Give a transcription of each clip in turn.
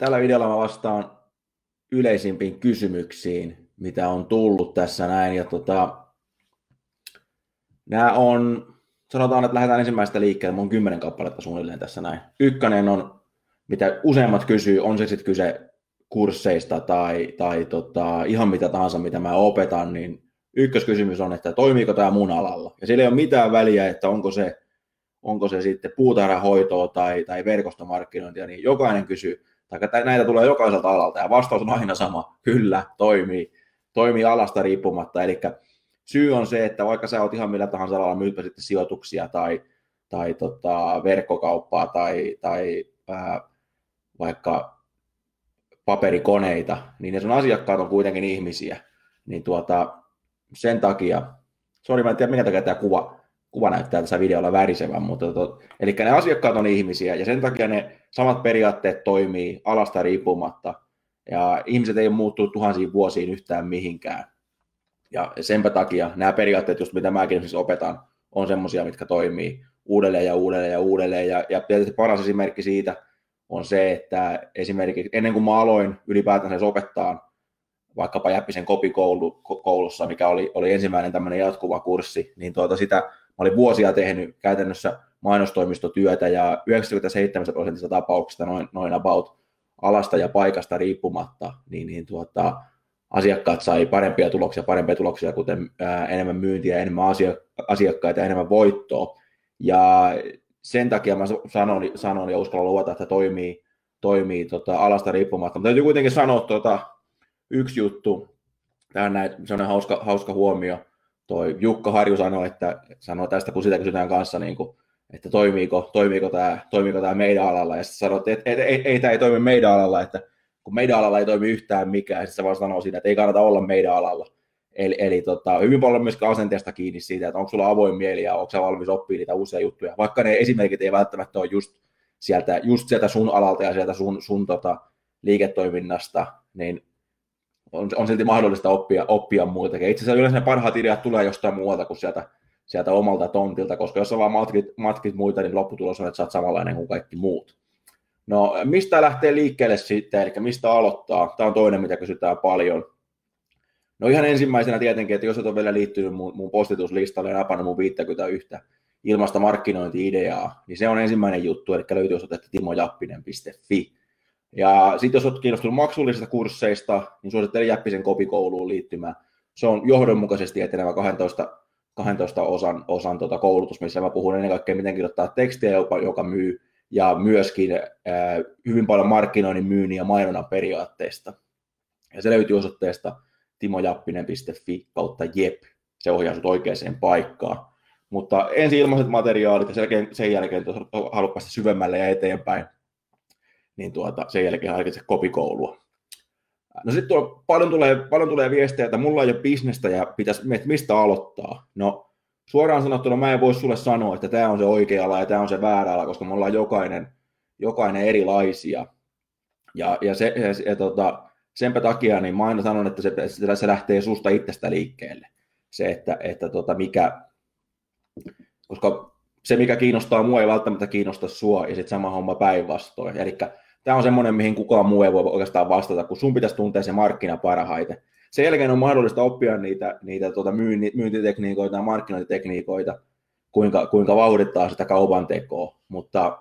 tällä videolla mä vastaan yleisimpiin kysymyksiin, mitä on tullut tässä näin. Ja tota, nämä on, sanotaan, että lähdetään ensimmäistä liikkeelle, mun on kymmenen kappaletta suunnilleen tässä näin. Ykkönen on, mitä useimmat kysyy, on se sitten kyse kursseista tai, tai tota, ihan mitä tahansa, mitä mä opetan, niin ykköskysymys on, että toimiiko tämä mun alalla. Ja sillä ei ole mitään väliä, että onko se, onko se sitten puutarhahoitoa tai, tai verkostomarkkinointia, niin jokainen kysyy, tai näitä tulee jokaiselta alalta, ja vastaus on aina sama, kyllä, toimii, toimii alasta riippumatta, eli syy on se, että vaikka sä oot ihan millä tahansa alalla, myytpä sitten sijoituksia tai, tai tota, verkkokauppaa tai, tai ää, vaikka paperikoneita, niin ne sun asiakkaat on kuitenkin ihmisiä, niin tuota, sen takia, sori mä en tiedä minkä takia tämä kuva, kuva näyttää tässä videolla värisevän, mutta to, eli ne asiakkaat on ihmisiä ja sen takia ne samat periaatteet toimii alasta riippumatta ja ihmiset ei ole muuttunut tuhansiin vuosiin yhtään mihinkään. Ja senpä takia nämä periaatteet, just mitä mäkin siis opetan, on semmoisia, mitkä toimii uudelleen ja uudelleen ja uudelleen. Ja, ja tietysti paras esimerkki siitä on se, että esimerkiksi ennen kuin mä aloin ylipäätään se opettaa vaikkapa Jäppisen kopikoulussa, mikä oli, oli ensimmäinen tämmöinen jatkuva kurssi, niin tuota sitä olin vuosia tehnyt käytännössä mainostoimistotyötä ja 97 prosentissa tapauksista noin, noin about alasta ja paikasta riippumatta, niin, niin tuota, asiakkaat sai parempia tuloksia, parempia tuloksia, kuten ää, enemmän myyntiä, enemmän asiakkaita, enemmän voittoa. Ja sen takia mä sanon, sanon ja uskallan luvata, että toimii, toimii tota, alasta riippumatta. Mutta täytyy kuitenkin sanoa tota, yksi juttu, tähän näin, sellainen hauska, hauska huomio, toi Jukka Harju sanoi, että sanoi tästä, kun sitä kysytään kanssa, niin kuin, että toimiiko, toimiiko, tämä, toimiiko tämä meidän alalla, ja sitten sanoit, että ei, ei, ei, tämä ei toimi meidän alalla, että kun meidän alalla ei toimi yhtään mikään, sitten se vaan sanoo siitä, että ei kannata olla meidän alalla. Eli, eli tota, hyvin paljon myöskin asenteesta kiinni siitä, että onko sulla avoin mieli ja onko sä valmis oppia niitä uusia juttuja, vaikka ne esimerkit ei välttämättä ole just sieltä, just sieltä sun alalta ja sieltä sun, sun tota, liiketoiminnasta, niin on, on silti mahdollista oppia, oppia muuta. Itse asiassa yleensä ne parhaat ideat tulee jostain muualta kuin sieltä, sieltä omalta tontilta, koska jos sä vaan matkit, matkit muita, niin lopputulos on, että sä oot samanlainen kuin kaikki muut. No, mistä lähtee liikkeelle sitten, eli mistä aloittaa? Tämä on toinen, mitä kysytään paljon. No ihan ensimmäisenä tietenkin, että jos et ole vielä liittynyt mun, mun postituslistalle ja napannut mun 51 ilmasta markkinointi-ideaa, niin se on ensimmäinen juttu, eli löytyy osoitetta timojappinen.fi. Ja sitten jos olet kiinnostunut maksullisista kursseista, niin suosittelen Jäppisen kopikouluun liittymään. Se on johdonmukaisesti etenevä 12, 12 osan, osan tuota koulutus, missä mä puhun ennen kaikkea, miten kirjoittaa tekstiä, joka, joka myy, ja myöskin ää, hyvin paljon markkinoinnin, myynnin ja mainonnan periaatteista. Ja se löytyy osoitteesta timojappinen.fi kautta jep. Se ohjaa sut oikeaan paikkaan. Mutta ensin ilmaiset materiaalit ja sen jälkeen, sen jälkeen haluat päästä syvemmälle ja eteenpäin, niin tuota, sen jälkeen harkitse kopikoulua. No sitten paljon tulee, paljon tulee viestejä, että mulla ei ole bisnestä ja pitäisi, mistä aloittaa. No suoraan sanottuna mä en voi sulle sanoa, että tämä on se oikea ala ja tämä on se väärä ala, koska me ollaan jokainen, jokainen erilaisia. Ja, ja, se, ja, ja tota, senpä takia niin mä aina sanon, että se, se lähtee susta itsestä liikkeelle. Se, että, että tota, mikä, koska se, mikä kiinnostaa mua, ei välttämättä kiinnosta sua, ja sitten sama homma päinvastoin. Eli tämä on semmoinen, mihin kukaan muu ei voi oikeastaan vastata, kun sun pitäisi tuntea se markkina parhaiten. Sen jälkeen on mahdollista oppia niitä, niitä tuota myynti, myyntitekniikoita ja markkinointitekniikoita, kuinka, kuinka vauhdittaa sitä kaupan tekoa, mutta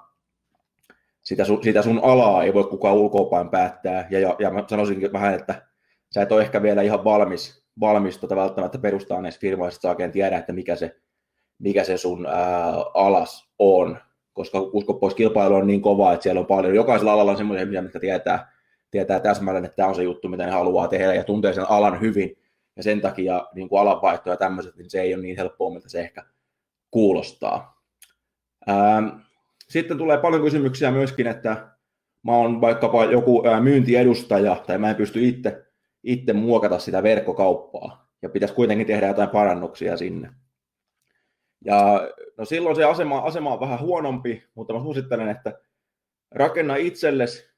sitä sun, sitä sun alaa ei voi kukaan ulkoapäin päättää, ja, ja, mä sanoisinkin vähän, että sä et ole ehkä vielä ihan valmis, valmis tota välttämättä perustaa firmoissa, että sä oikein tiedä, että mikä se, mikä se sun ää, alas on, koska usko pois kilpailu on niin kova, että siellä on paljon, jokaisella alalla on semmoisia ihmisiä, mitkä tietää, tietää täsmälleen, että tämä on se juttu, mitä ne haluaa tehdä ja tuntee sen alan hyvin, ja sen takia niin kuin alanvaihto ja tämmöiset, niin se ei ole niin helppoa, miltä se ehkä kuulostaa. Ää, sitten tulee paljon kysymyksiä myöskin, että mä oon vaikkapa joku myyntiedustaja tai mä en pysty itse, itse muokata sitä verkkokauppaa ja pitäisi kuitenkin tehdä jotain parannuksia sinne. Ja no silloin se asema, asema on vähän huonompi, mutta mä suosittelen, että rakenna itsellesi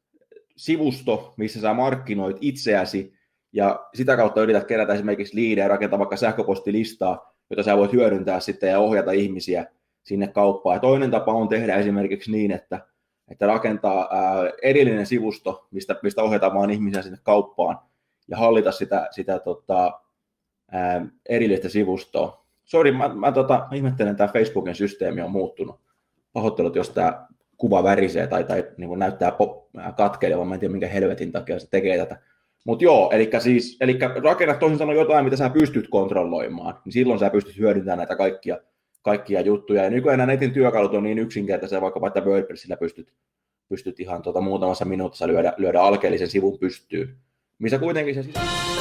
sivusto, missä sä markkinoit itseäsi ja sitä kautta yrität kerätä esimerkiksi liidejä, rakentaa vaikka sähköpostilistaa, jota sä voit hyödyntää sitten ja ohjata ihmisiä sinne kauppaan. Ja toinen tapa on tehdä esimerkiksi niin, että, että rakentaa ää, erillinen sivusto, mistä, mistä ohjataan vaan ihmisiä sinne kauppaan ja hallita sitä, sitä tota, ää, erillistä sivustoa. Sori, mä, mä, tota, mä ihmettelen, että tämä Facebookin systeemi on muuttunut. Pahoittelut, jos tämä kuva värisee tai, tai niin näyttää katkeilevan, mä en tiedä minkä helvetin takia se tekee tätä. Mutta joo, eli siis, rakennat toisin sanoen jotain, mitä sä pystyt kontrolloimaan, niin silloin sä pystyt hyödyntämään näitä kaikkia, kaikkia juttuja. Ja nykyään nämä netin työkalut on niin yksinkertaisia, vaikka että WordPressillä pystyt, pystyt ihan tuota muutamassa minuutissa lyödä, lyödä alkeellisen sivun pystyyn. Missä kuitenkin se sisältö...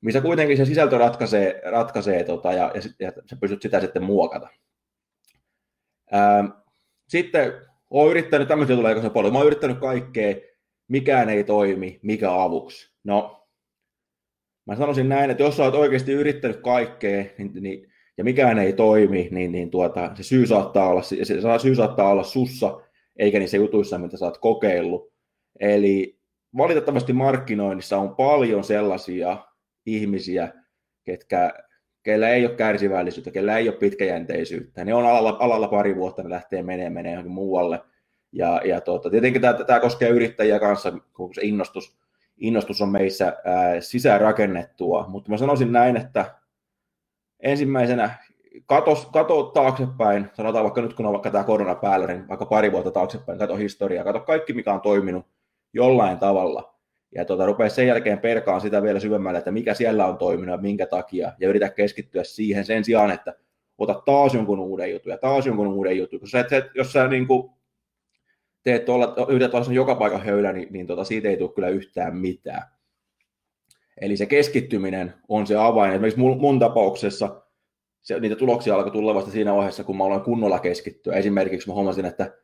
Missä kuitenkin se sisältö ratkaisee, ratkaisee tota, ja, ja, ja sä pystyt sitä sitten muokata. Ää, sitten olen yrittänyt, tämmöisiä tulee aika paljon, mä oon yrittänyt kaikkea, mikään ei toimi, mikä avuksi. No, mä sanoisin näin, että jos sä oot oikeasti yrittänyt kaikkea, niin, niin, ja mikään ei toimi, niin, niin tuota, se syy saattaa olla, se syy saattaa olla sussa, eikä niissä jutuissa, mitä sä oot kokeillut. Eli valitettavasti markkinoinnissa on paljon sellaisia ihmisiä, ketkä kellä ei ole kärsivällisyyttä, kellä ei ole pitkäjänteisyyttä. Ne on alalla, alalla pari vuotta, ne lähtee menemään, menee johonkin muualle. Ja, ja tuota, tietenkin tämä, tämä koskee yrittäjiä kanssa, kun se innostus, innostus on meissä ää, sisäänrakennettua. Mutta mä sanoisin näin, että ensimmäisenä kato, kato taaksepäin, sanotaan vaikka nyt kun on vaikka tämä korona päällä, niin vaikka pari vuotta taaksepäin, kato historiaa, kato kaikki mikä on toiminut jollain tavalla ja tuota, rupea sen jälkeen perkaan sitä vielä syvemmälle, että mikä siellä on toiminut ja minkä takia, ja yritä keskittyä siihen sen sijaan, että ota taas jonkun uuden jutun ja taas jonkun uuden jutun. Koska sä, et, jos sä niin kuin, teet olla, yrität olla joka paikan höylä, niin, niin tota, siitä ei tule kyllä yhtään mitään. Eli se keskittyminen on se avain. Esimerkiksi mun, mun tapauksessa se, niitä tuloksia alkoi tulla vasta siinä vaiheessa, kun mä aloin kunnolla keskittyä. Esimerkiksi mä huomasin, että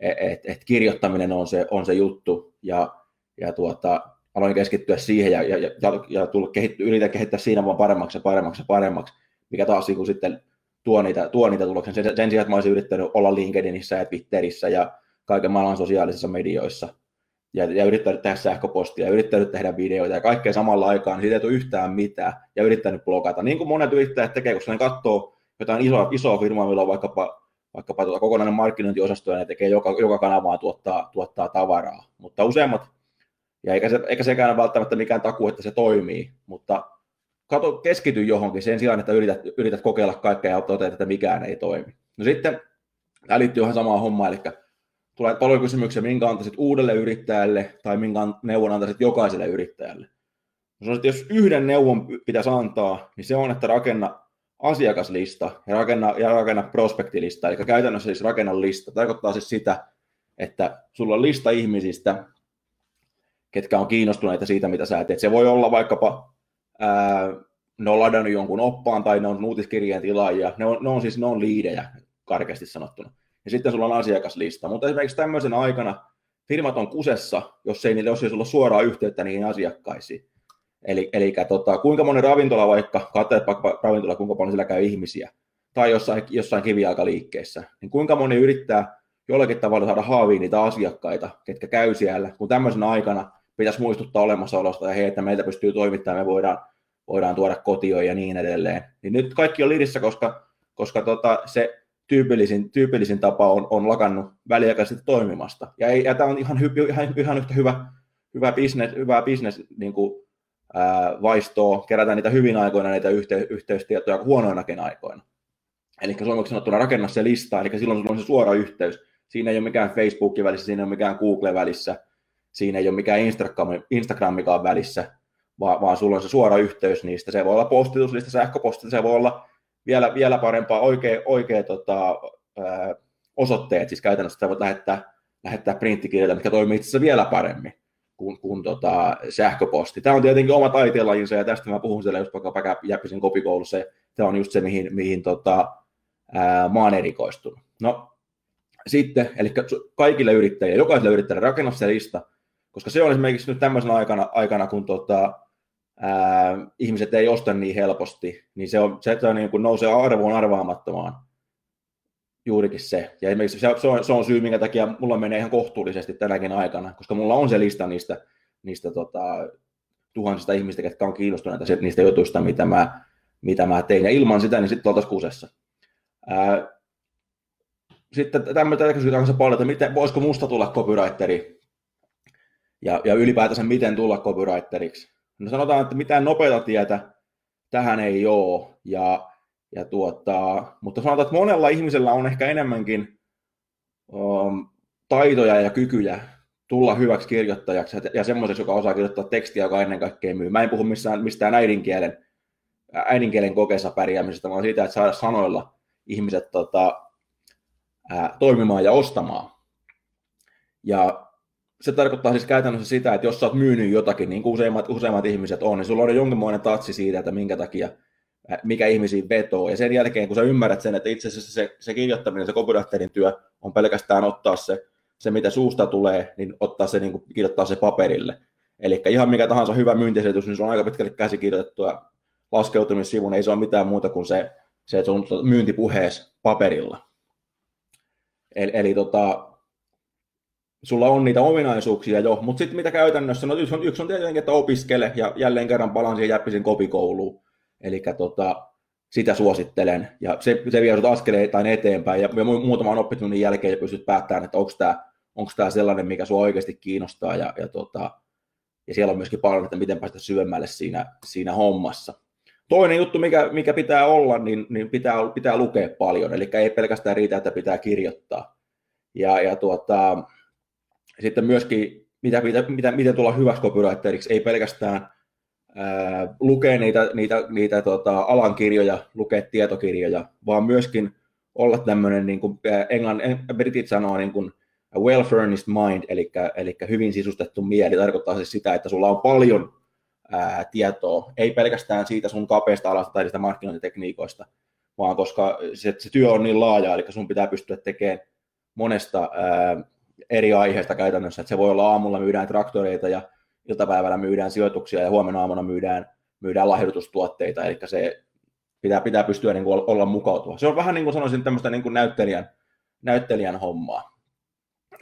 et, et, et kirjoittaminen on se, on se juttu, ja ja tuota, aloin keskittyä siihen ja, ja, ja, ja tulla kehitty, yritän kehittää siinä vaan paremmaksi ja paremmaksi ja paremmaksi, mikä taas niin sitten tuo niitä, tuo niitä tuloksia. Sen, sen sijaan, että mä olisin yrittänyt olla LinkedInissä ja Twitterissä ja kaiken maailman sosiaalisissa medioissa ja, ja yrittänyt tehdä sähköpostia ja yrittänyt tehdä videoita ja kaikkea samalla aikaan, niin siitä ei tule yhtään mitään ja yrittänyt blogata. Niin kuin monet yrittäjät tekee, koska ne katsoo jotain isoa, isoa firmaa, millä on vaikkapa, vaikkapa tuota kokonainen markkinointiosasto ja ne tekee joka, joka kanavaa tuottaa, tuottaa tavaraa. Mutta useimmat ja eikä, se, eikä sekään välttämättä mikään taku, että se toimii, mutta kato, keskity johonkin sen sijaan, että yrität, yrität kokeilla kaikkea ja toteat, että mikään ei toimi. No sitten, tämä liittyy ihan samaan hommaan, eli tulee paljon kysymyksiä, minkä antaisit uudelle yrittäjälle tai minkä neuvon antaisit jokaiselle yrittäjälle. No, että jos yhden neuvon pitäisi antaa, niin se on, että rakenna asiakaslista ja rakenna, ja rakenna prospektilista, eli käytännössä siis rakenna lista. Tarkoittaa siis sitä, että sulla on lista ihmisistä, ketkä on kiinnostuneita siitä, mitä sä teet. Se voi olla vaikkapa, ää, ne on ladannut jonkun oppaan tai ne on uutiskirjeen tilaajia. Ne on, ne on siis ne on liidejä, karkeasti sanottuna. Ja sitten sulla on asiakaslista. Mutta esimerkiksi tämmöisen aikana firmat on kusessa, jos ei, niille, jos sulla suoraa yhteyttä niihin asiakkaisiin. Eli, eli tota, kuinka moni ravintola vaikka, katsoit vaikka ravintola, kuinka paljon sillä käy ihmisiä, tai jossain, jossain kiviaikaliikkeessä, niin kuinka moni yrittää jollakin tavalla saada haaviin niitä asiakkaita, ketkä käy siellä, kun tämmöisenä aikana pitäisi muistuttaa olemassaolosta ja hei, että meitä pystyy toimittamaan, me voidaan, voidaan tuoda kotioon ja niin edelleen. Niin nyt kaikki on lidissä, koska, koska tota, se tyypillisin, tyypillisin tapa on, on lakannut väliaikaisesti toimimasta. Ja, ei, ja tämä on ihan, hy, ihan, ihan yhtä hyvä, hyvä business, hyvä business niin kuin, ää, vaistoa, kerätä niitä hyvin aikoina, niitä yhte, yhteystietoja huonoinakin aikoina. Eli suomeksi sanottuna rakenna se lista, eli silloin sulla on se suora yhteys. Siinä ei ole mikään Facebook välissä, siinä ei ole mikään Google välissä, siinä ei ole mikään Instagram, Instagramikaan välissä, vaan, vaan sulla on se suora yhteys niistä. Se voi olla postituslista, sähköposti, se voi olla vielä, vielä parempaa oikea, oikea tota, ää, osoitteet, siis käytännössä sä voit lähettää, lähettää printtikirjoja, mikä toimii itse asiassa vielä paremmin kuin, kuin tota, sähköposti. Tämä on tietenkin oma taiteenlajinsa, ja tästä mä puhun siellä just vaikka Jäppisen kopikoulussa, tämä on just se, mihin, mihin tota, ää, mä oon erikoistunut. No, sitten, eli kaikille yrittäjille, jokaiselle yrittäjälle rakenna se lista, koska se on esimerkiksi nyt tämmöisenä aikana, aikana kun tota, ää, ihmiset ei osta niin helposti, niin se, on, se, on niin kuin nousee arvoon arvaamattomaan juurikin se. Ja esimerkiksi se, se, on, se on syy, minkä takia mulla menee ihan kohtuullisesti tänäkin aikana, koska mulla on se lista niistä, niistä tota, tuhansista ihmistä, jotka on kiinnostuneita niistä jutuista, mitä mä, mitä mä tein. Ja ilman sitä, niin sitten oltaisiin kusessa. Ää, sitten tämmöistä kysytään kanssa paljon, että miten, voisiko musta tulla copywriteri ja, ja ylipäätänsä miten tulla copywriteriksi. No sanotaan, että mitään nopeata tietä tähän ei ole, ja, ja tuota, mutta sanotaan, että monella ihmisellä on ehkä enemmänkin um, taitoja ja kykyjä tulla hyväksi kirjoittajaksi ja semmoiseksi, joka osaa kirjoittaa tekstiä, joka ennen kaikkea myy. Mä en puhu missään, mistään äidinkielen, äidinkielen kokeessa pärjäämisestä, vaan siitä, että saada sanoilla ihmiset tota, ää, toimimaan ja ostamaan. Ja se tarkoittaa siis käytännössä sitä, että jos sä oot myynyt jotakin, niin kuin useimmat, useimmat ihmiset on, niin sulla on jonkinlainen tatsi siitä, että minkä takia, mikä ihmisiin vetoo. Ja sen jälkeen, kun sä ymmärrät sen, että itse asiassa se, se kirjoittaminen, se copywriterin työ on pelkästään ottaa se, se mitä suusta tulee, niin ottaa se, niin kuin, kirjoittaa se paperille. Eli ihan mikä tahansa hyvä myyntiesitys, niin se on aika pitkälle käsikirjoitettua laskeutumissivun, ei se ole mitään muuta kuin se, se sun myyntipuhees paperilla. Eli, eli tota, sulla on niitä ominaisuuksia jo, mutta sitten mitä käytännössä, no yksi on, yksi on tietenkin, että opiskele, ja jälleen kerran palaan siihen Jäppisen kopikouluun, eli tota, sitä suosittelen, ja se, se vie sinut askeleita eteenpäin, ja, muutaman oppitunnin jälkeen pystyt päättämään, että onko tämä onko tämä sellainen, mikä sinua oikeasti kiinnostaa, ja, ja, tota, ja siellä on myöskin paljon, että miten päästä syvemmälle siinä, siinä hommassa. Toinen juttu, mikä, mikä pitää olla, niin, niin pitää, pitää lukea paljon, eli ei pelkästään riitä, että pitää kirjoittaa. Ja, ja tuota, sitten myöskin, mitä, mitä, mitä, miten tulla hyväksi copywriteriksi, ei pelkästään ää, lukea niitä, niitä, niitä tota, alan kirjoja, lukea tietokirjoja, vaan myöskin olla tämmöinen, niin kuin englann, britit sanoo, niin kuin well-furnished mind, eli, eli hyvin sisustettu mieli, tarkoittaa siis sitä, että sulla on paljon ää, tietoa, ei pelkästään siitä sun kapeasta alasta tai niistä markkinointitekniikoista, vaan koska se, se työ on niin laaja, eli sun pitää pystyä tekemään monesta ää, eri aiheesta käytännössä, että se voi olla aamulla myydään traktoreita ja iltapäivällä myydään sijoituksia ja huomenna aamuna myydään, myydään lahjoitustuotteita, eli se pitää, pitää pystyä niin kuin olla mukautua. Se on vähän niin kuin sanoisin tämmöistä niin kuin näyttelijän, näyttelijän hommaa.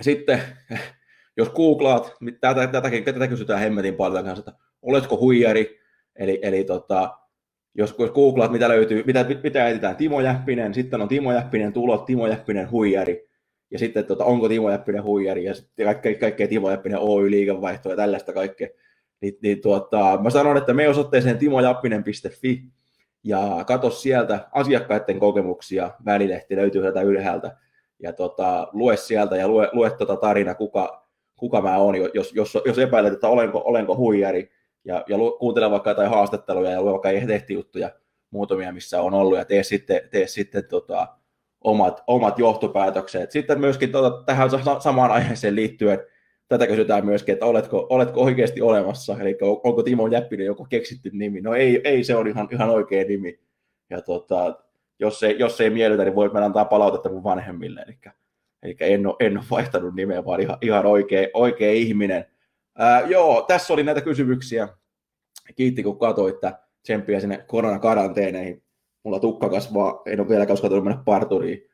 Sitten jos googlaat, tätä, tätäkin, tätä kysytään hemmetin paljon kanssa, että oletko huijari, eli, eli tota, jos, jos googlaat, mitä löytyy, mitä, mitä etsitään, Timo Jäppinen, sitten on Timo Jäppinen tulot, Timo Jäppinen huijari, ja sitten tota, onko Timo Jäppinen huijari, ja sitten kaikkea, kaikkea Timo Jäppinen Oy liikevaihtoa ja tällaista kaikkea. Niin, niin tuota, mä sanon, että me osoitteeseen timojappinen.fi ja katso sieltä asiakkaiden kokemuksia, välilehti löytyy sieltä ylhäältä, ja tota, lue sieltä ja lue, lue tota tarina, kuka, kuka mä oon, jos, jos, jos epäilet, että olenko, olenko huijari, ja, ja lu, kuuntele vaikka jotain haastatteluja ja lue vaikka lehtijuttuja, muutamia, missä on ollut, ja tee sitten, tee sitten tota, omat, omat johtopäätökset. Sitten myöskin tuota, tähän samaan aiheeseen liittyen, tätä kysytään myöskin, että oletko, oletko oikeasti olemassa, eli onko Timo Jäppinen joku keksitty nimi. No ei, ei se on ihan, ihan oikea nimi. Ja tota, jos, ei, jos ei miellytä, niin voit mennä antaa palautetta mun vanhemmille. Eli, eli en, ole, en ole vaihtanut nimeä, vaan ihan, ihan oikea, oikea ihminen. Ää, joo, tässä oli näitä kysymyksiä. Kiitti, kun katsoitte tsemppiä sinne koronakaranteeneihin mulla tukka kasvaa, en ole vieläkään uskaltanut mennä parturiin.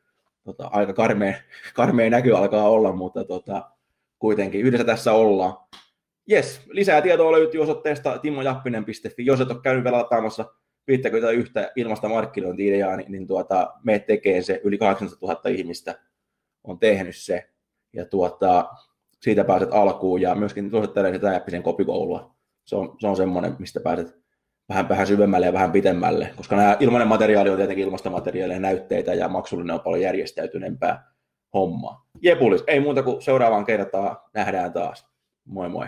Tota, aika karmea, karmea näky alkaa olla, mutta tota, kuitenkin yhdessä tässä ollaan. Jes, lisää tietoa löytyy osoitteesta timojappinen.fi. Jos et ole käynyt velataamassa 51 ilmasta markkinointi-ideaa, niin, niin tuota, me tekee se. Yli 800 000 ihmistä on tehnyt se. Ja tuota, siitä pääset alkuun ja myöskin suosittelen sitä Jäppisen kopikoulua. Se on, se on semmoinen, mistä pääset vähän, vähän syvemmälle ja vähän pitemmälle, koska nämä ilmainen materiaali on tietenkin ilmastomateriaaleja, näytteitä ja maksullinen on paljon järjestäytyneempää hommaa. Jepulis, ei muuta kuin seuraavaan kertaan nähdään taas. Moi moi.